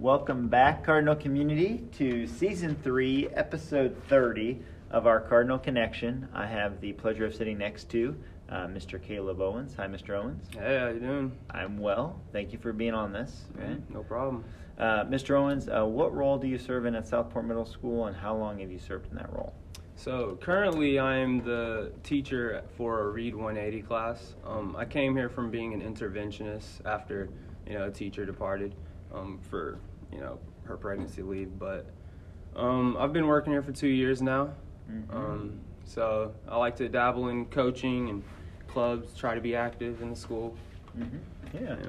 Welcome back, Cardinal community, to season three, episode 30 of our Cardinal Connection. I have the pleasure of sitting next to uh, Mr. Kaleb Owens. Hi, Mr. Owens. Hey, how you doing? I'm well. Thank you for being on this. Right? No problem. Uh, Mr. Owens, uh, what role do you serve in at Southport Middle School, and how long have you served in that role? So currently, I'm the teacher for a Read 180 class. Um, I came here from being an interventionist after, you know, a teacher departed um, for, you know, her pregnancy leave. But um, I've been working here for two years now. Mhm. Um, so I like to dabble in coaching and clubs, try to be active in the school. Mhm. Yeah. Yeah.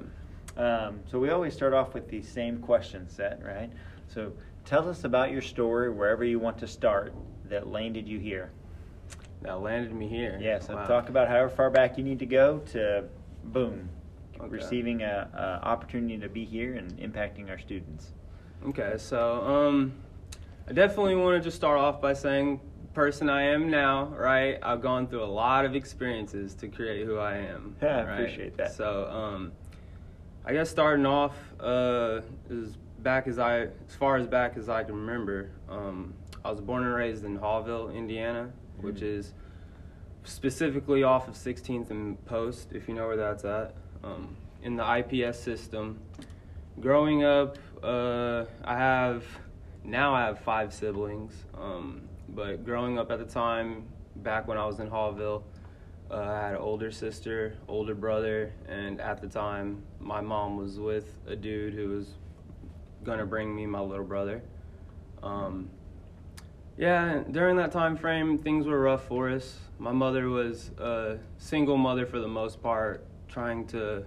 Um, so we always start off with the same question set, right? So tell us about your story, wherever you want to start, that landed you here. That landed me here. Yeah, so Wow. talk about however far back you need to go to, boom, Okay. receiving a, a opportunity to be here and impacting our students. Okay, so um, I definitely want to just start off by saying, person I am now, right? I've gone through a lot of experiences to create who I am. Yeah, I right? appreciate that. So um, I guess starting off uh, is back as I, as far as back as I can remember. Um, I was born and raised in Haughville, Indiana, which Mhm. is specifically off of 16th and Post, if you know where that's at, um, in the IPS system. Growing up, uh, I have now I have five siblings, um, but growing up at the time, back when I was in Haughville, uh, I had an older sister, older brother, and at the time, my mom was with a dude who was gonna bring me my little brother. Um, yeah, during that time frame, things were rough for us. My mother was a single mother for the most part, trying to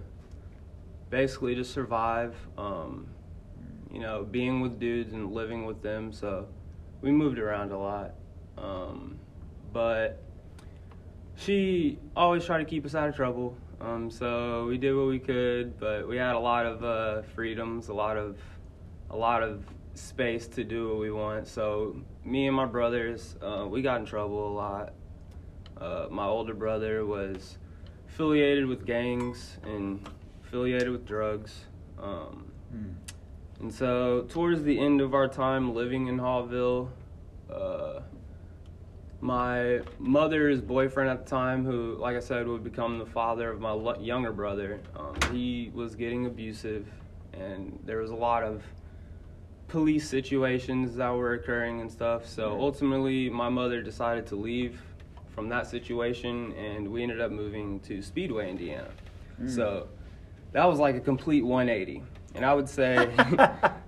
basically just survive. Um, you know, being with dudes and living with them. So we moved around a lot. Um, but she always tried to keep us out of trouble. Um, so we did what we could, but we had a lot of uh, freedoms, a lot of a lot of space to do what we want. So me and my brothers, uh, we got in trouble a lot. Uh, my older brother was affiliated with gangs and affiliated with drugs. Um, and so, towards the end of our time living in Haughville, uh, my mother's boyfriend at the time, who, like I said, would become the father of my lo- younger brother, um, he was getting abusive, and there was a lot of police situations that were occurring and stuff. So, Right. ultimately, my mother decided to leave from that situation, and we ended up moving to Speedway, Indiana. Mm. So, that was like a complete 180 and i would say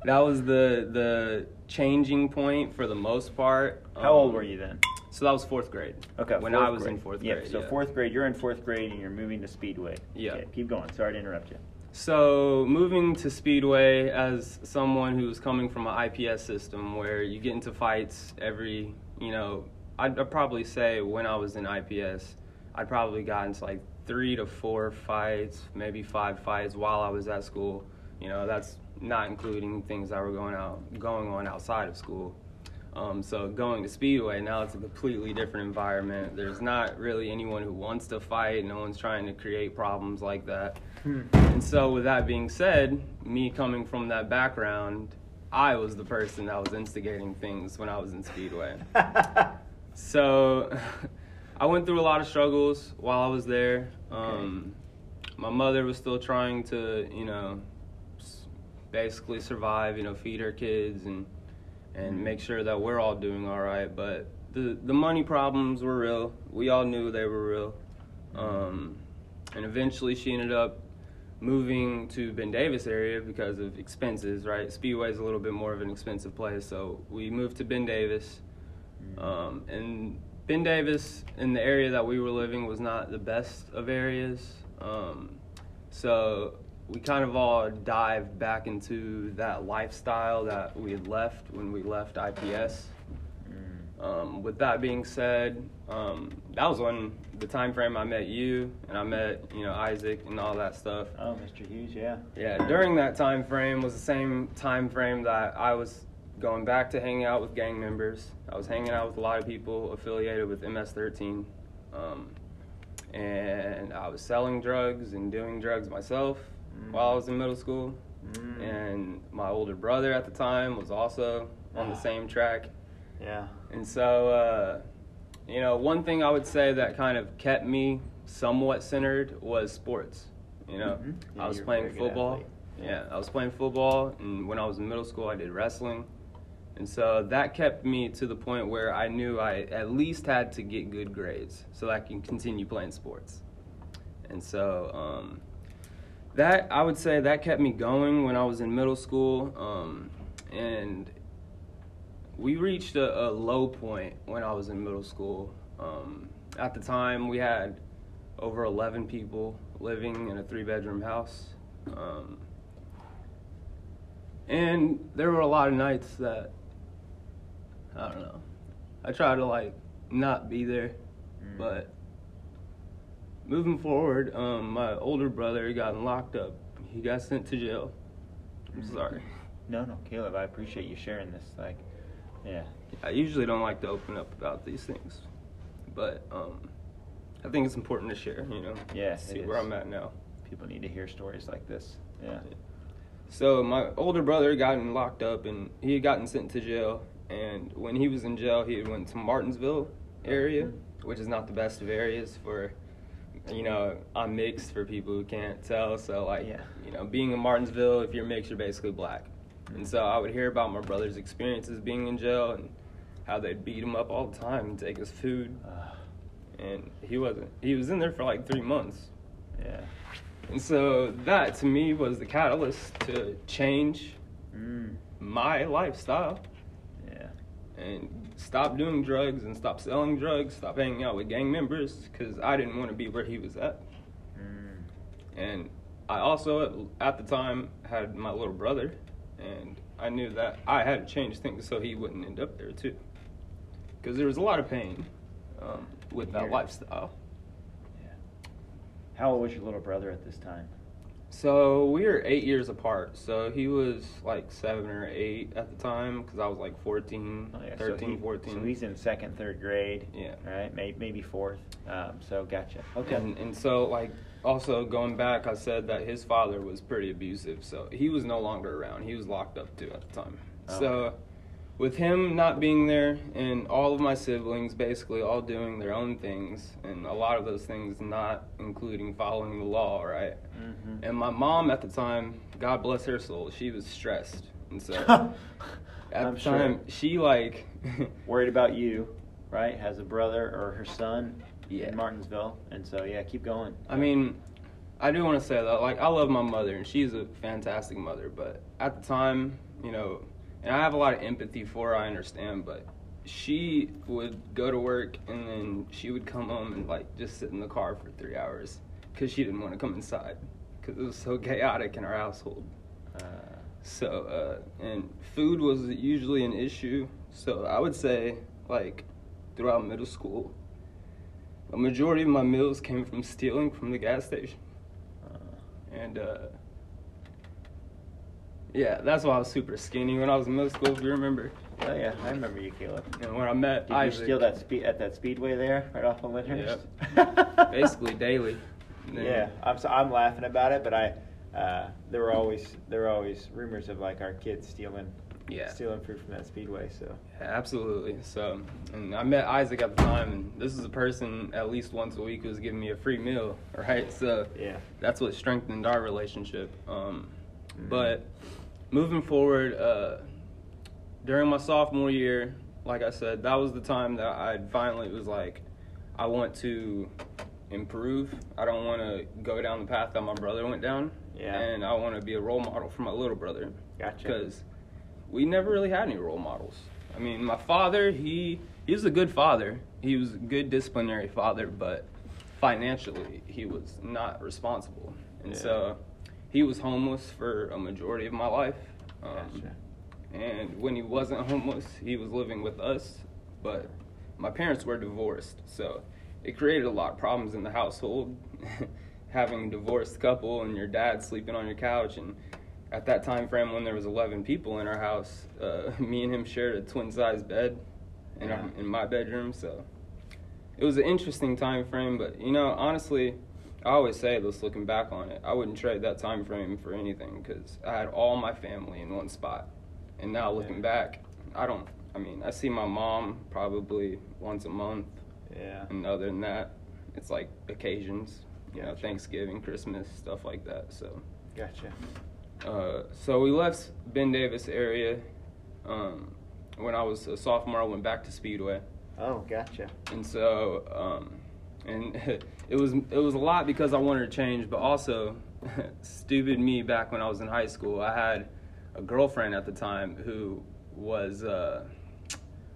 that was the the changing point for the most part How old Um, were you then? so that was fourth grade Okay, when i was in grade. fourth Yeah, grade so fourth grade, you're in fourth grade and you're moving to Speedway. Yeah. Okay, keep going. Sorry to interrupt you. so moving to speedway as someone who's coming from an ips system where you get into fights every you know i'd, I'd probably say when i was in ips i'd probably got into like three to four fights maybe five fights while i was at school you know that's not including things that were going out going on outside of school um, so going to Speedway now it's a completely different environment. There's not really anyone who wants to fight. No one's trying to create problems like that. And so with that being said, me coming from that background, I was the person that was instigating things when I was in Speedway. So I went through a lot of struggles while I was there. Um, my mother was still trying to, you know, basically survive, you know, feed her kids and and make sure that we're all doing all right. But the the money problems were real. We all knew they were real. Um, and eventually, she ended up moving to Ben Davis area because of expenses. Right, Speedway is a little bit more of an expensive place, so we moved to Ben Davis. Um, and Ben Davis, in the area that we were living, was not the best of areas. Um, so we kind of all dived back into that lifestyle that we had left when we left IPS. Mm. Um, with that being said, um, that was when the time frame I met you and I met you know Isaac and all that stuff. Oh, Mr. Hughes, yeah. Yeah, during that time frame was the same time frame that I was going back to hanging out with gang members. I was hanging out with a lot of people affiliated with MS-13, um, and I was selling drugs and doing drugs myself Mm. while I was in middle school. Mm. and my older brother at the time was also on the Ah. same track. Yeah. And so, uh, you know, one thing I would say that kind of kept me somewhat centered was sports. You know, Mhm. Yeah, I was playing football. Yeah, I was playing football, and when I was in middle school, I did wrestling. And so that kept me to the point where I knew I at least had to get good grades so I can continue playing sports. And so um, that I would say that kept me going when I was in middle school. Um, and we reached a, a low point when I was in middle school. Um, at the time, we had over 11 people living in a three bedroom house. Um, and there were a lot of nights that, I don't know, I tried to like not be there, Mm. but moving forward, um, my older brother got locked up. He got sent to jail. I'm Mm. sorry. No, no, Kaleb. I appreciate you sharing this. Like, yeah. I usually don't like to open up about these things, but um, I think it's important to share. You know, Yeah, see where. I'm at now. People need to hear stories like this. Yeah. So my older brother got locked up, and he had gotten sent to jail. And when he was in jail, he went to Martinsville area, which is not the best of areas for, you know, I'm mixed for people who can't tell. So like, Yeah. you know, being in Martinsville, if you're mixed, you're basically black. And so I would hear about my brother's experiences being in jail and how they'd beat him up all the time and take his food. And he wasn't. He was in there for like three months. yeah. And so that to me was the catalyst to change Mm. my lifestyle. And stop doing drugs and stop selling drugs, stop hanging out with gang members because I didn't want to be where he was at. Mm. And I also, at the time, had my little brother, and I knew that I had to change things so he wouldn't end up there too. Because there was a lot of pain um, with that lifestyle. Yeah. How old was your little brother at this time? So we were eight years apart. So he was like seven or eight at the time because I was like 14, Oh, yeah, so 13, he- 14. So he's in second, third grade. Yeah. Right. Maybe maybe fourth. Um, so gotcha. Okay. And, and so, like, also going back, I said that his father was pretty abusive. So he was no longer around. He was locked up too at the time. Oh, So okay. With him not being there and all of my siblings basically all doing their own things, and a lot of those things not including following the law, right? Mhm. And my mom at the time, God bless her soul, she was stressed. And so at I'm the sure. time, she like. Worried about you, right? Has a brother or her son Yeah. in Martinsville, and so yeah, keep going. I mean, I do want to say that, like, I love my mother, and she's a fantastic mother. But at the time, you know, and I have a lot of empathy for her. I understand, but she would go to work, and then she would come home and like just sit in the car for three hours because she didn't want to come inside because it was so chaotic in our household. Uh, So, uh, and food was usually an issue. So I would say, like, throughout middle school, a majority of my meals came from stealing from the gas station. uh, And, uh, yeah, that's why I was super skinny when I was in middle school, if you remember. oh yeah, I remember you, Kaleb. And when I met Did Isaac, you steal that speed at that speedway there, right off of Lynhurst? basically daily. Then- Yeah, I'm so, I'm laughing about it, but I uh, there were always there were always rumors of like our kids stealing Yeah. stealing fruit from that speedway. So Yeah, absolutely. So, and I met Isaac at the time, and this is a person at least once a week who was giving me a free meal, right? So, yeah, that's what strengthened our relationship. Um, Mhm. But moving forward, uh, during my sophomore year, like I said, that was the time that I finally was like, I want to improve. I don't want to go down the path that my brother went down. Yeah. And I want to be a role model for my little brother. Gotcha. Because we never really had any role models. I mean, my father, he he was a good father. He was a good disciplinary father, but financially, he was not responsible. And Yeah. so he was homeless for a majority of my life. Um, Gotcha. And when he wasn't homeless, he was living with us. But my parents were divorced, so it created a lot of problems in the household. Having a divorced couple and your dad sleeping on your couch, and at that time frame when there was 11 people in our house, uh, me and him shared a twin-sized bed in, our, in my bedroom. So it was an interesting time frame. But you know, honestly, I always say this looking back on it, I wouldn't trade that time frame for anything because I had all my family in one spot. And now looking Yeah. back, I don't, I mean, I see my mom probably once a month. Yeah. And other than that, it's like occasions, you know, Thanksgiving, Christmas, stuff like that. So, Gotcha. uh, so we left Ben Davis area. Um, when I was a sophomore, I went back to Speedway. Oh, gotcha. and so um, and it was it was a lot because I wanted to change, but also stupid me back when I was in high school. I had a girlfriend at the time who was uh,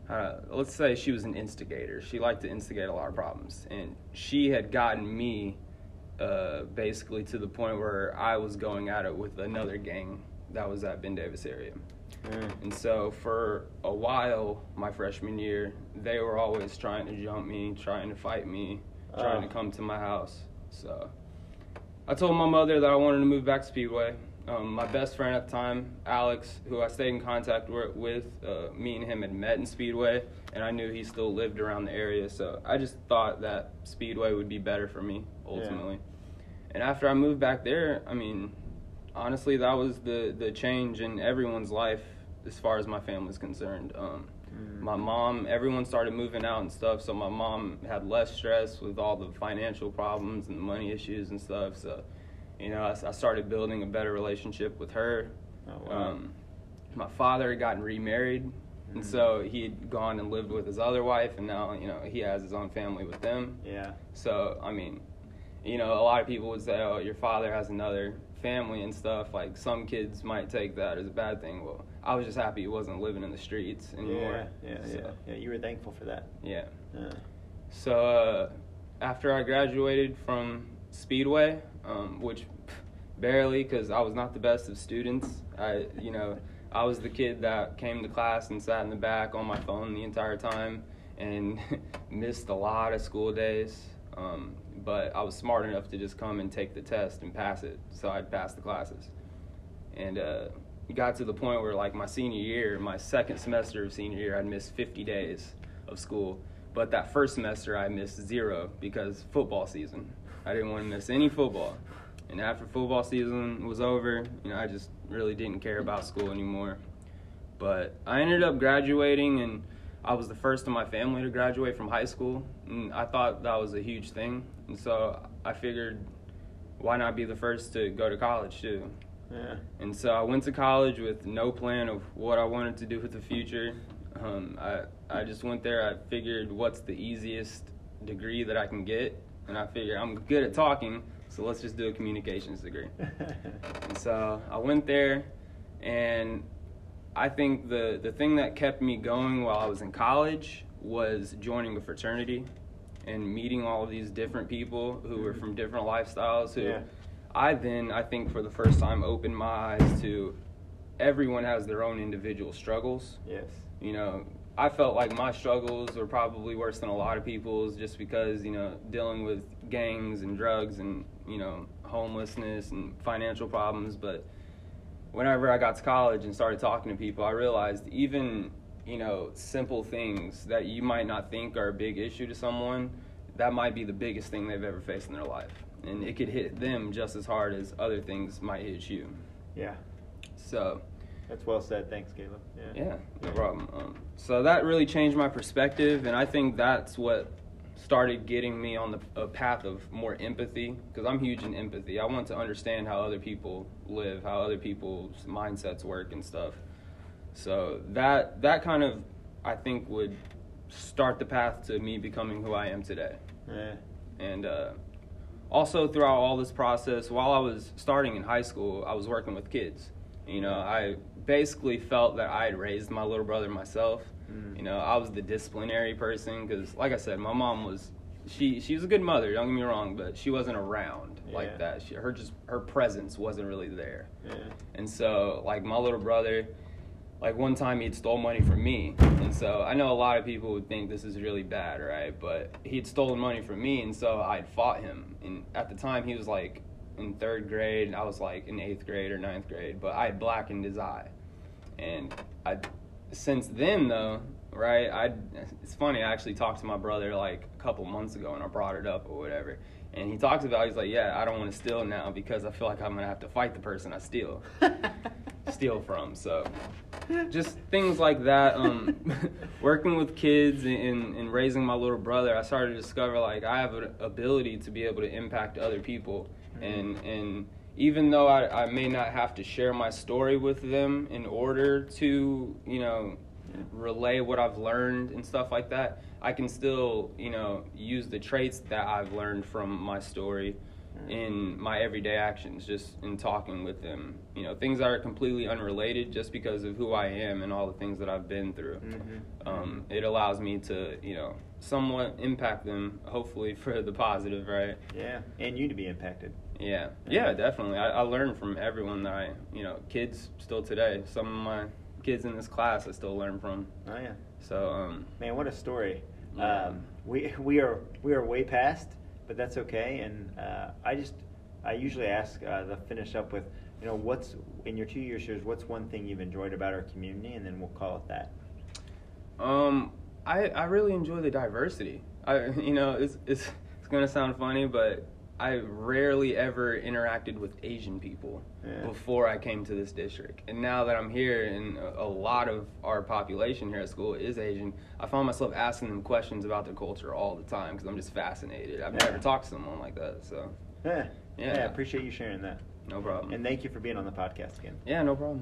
uh, let's say she was an instigator. She liked to instigate a lot of problems, and she had gotten me uh, basically to the point where I was going at it with another gang that was at Ben Davis area. Mm. And so for a while, my freshman year, they were always trying to jump me, trying to fight me, trying Oh. to come to my house. So I told my mother that I wanted to move back to Speedway. Um, my best friend at the time, Alex, who I stayed in contact with, uh, me and him had met in Speedway, and I knew he still lived around the area. So I just thought that Speedway would be better for me ultimately. And after I moved back there, I mean, honestly, that was the the change in everyone's life as far as my family's concerned. Um, Mm. My mom, everyone started moving out and stuff, so my mom had less stress with all the financial problems and the money issues and stuff. So, you know, I, I started building a better relationship with her. Oh, wow. Um, my father had gotten remarried, Mhm. and so he had gone and lived with his other wife, and now you know he has his own family with them. Yeah. So I mean, you know, a lot of people would say, "Oh, your father has another family and stuff." Like some kids might take that as a bad thing. Well, I was just happy he wasn't living in the streets anymore. Yeah. Yeah. So, Yeah. Yeah. You were thankful for that. yeah. Uh, So uh, after I graduated from Speedway, um, which barely, because I was not the best of students. I, you know, I was the kid that came to class and sat in the back on my phone the entire time and missed a lot of school days. Um, but I was smart enough to just come and take the test and pass it, so I'd pass the classes. And uh, it got to the point where, like my senior year, my second semester of senior year, I'd missed 50 days of school. But that first semester, I missed zero because football season. I didn't want to miss any football. And after football season was over, you know, I just really didn't care about school anymore. But I ended up graduating, and I was the first in my family to graduate from high school. And I thought that was a huge thing. And so I figured, why not be the first to go to college too? Yeah. And so I went to college with no plan of what I wanted to do with the future. Um, I I just went there. I figured what's the easiest degree that I can get, and I figured I'm good at talking, so let's just do a communications degree. And so I went there, and I think the the thing that kept me going while I was in college was joining a fraternity and meeting all of these different people who were from different lifestyles who Yeah. I then I think for the first time opened my eyes to everyone has their own individual struggles. yes. You know, I felt like my struggles were probably worse than a lot of people's just because, you know, dealing with gangs and drugs and, you know, homelessness and financial problems, but whenever I got to college and started talking to people, I realized even, you know, simple things that you might not think are a big issue to someone, that might be the biggest thing they've ever faced in their life. And it could hit them just as hard as other things might hit you. Yeah. So, That's well said. Thanks, Kaleb. Yeah. yeah, no problem. Um, so that really changed my perspective, and I think that's what started getting me on the a path of more empathy because I'm huge in empathy. I want to understand how other people live, how other people's mindsets work and stuff. So that that kind of I think would start the path to me becoming who I am today. Yeah. And uh, also throughout all this process, while I was starting in high school, I was working with kids. You know, I basically felt that I had raised my little brother myself. Mm. You know, I was the disciplinary person because, like I said, my mom was she she was a good mother. Don't get me wrong, but she wasn't around Yeah. like that. She, her just her presence wasn't really there. Yeah. And so, like my little brother, like one time he'd stole money from me, and so I know a lot of people would think this is really bad, right? But he'd stolen money from me, and so I'd fought him. And at the time, he was like in third grade, and I was like in eighth grade or ninth grade, but I had blackened his eye, and I since then though. Right, I. It's funny. I actually talked to my brother like a couple months ago, and I brought it up or whatever. And he talks about he's like, yeah, I don't want to steal now because I feel like I'm gonna have to fight the person I steal steal from. So just things like that. Um, working with kids and, and raising my little brother, I started to discover like I have an ability to be able to impact other people, and and even though I, I may not have to share my story with them in order to you know relay what I've learned and stuff like that, I can still you know use the traits that I've learned from my story in my everyday actions, just in talking with them. You know, things that are completely unrelated just because of who I am and all the things that I've been through. Mhm. Um, it allows me to, you know, somewhat impact them, hopefully for the positive, right? Yeah, and you to be impacted. Yeah, yeah, definitely. I, I learn from everyone that I, you know, kids still today. Some of my kids in this class I still learn from. Oh yeah, So, um, man, what a story. Yeah. Um, we we are we are way past, but that's okay. And uh, I just I usually ask uh, to finish up with you know what's in your two years here. What's one thing you've enjoyed about our community, and then we'll call it that. Um, I I really enjoy the diversity. I you know it's it's it's gonna sound funny, but I rarely ever interacted with Asian people Yeah. before I came to this district, and now that I'm here, and a, lot of our population here at school is Asian, I find myself asking them questions about their culture all the time because I'm just fascinated. I've Yeah. never talked to someone like that, so Yeah, Yeah. yeah. I appreciate you sharing that, no problem. and thank you for being on the podcast again. yeah, no problem.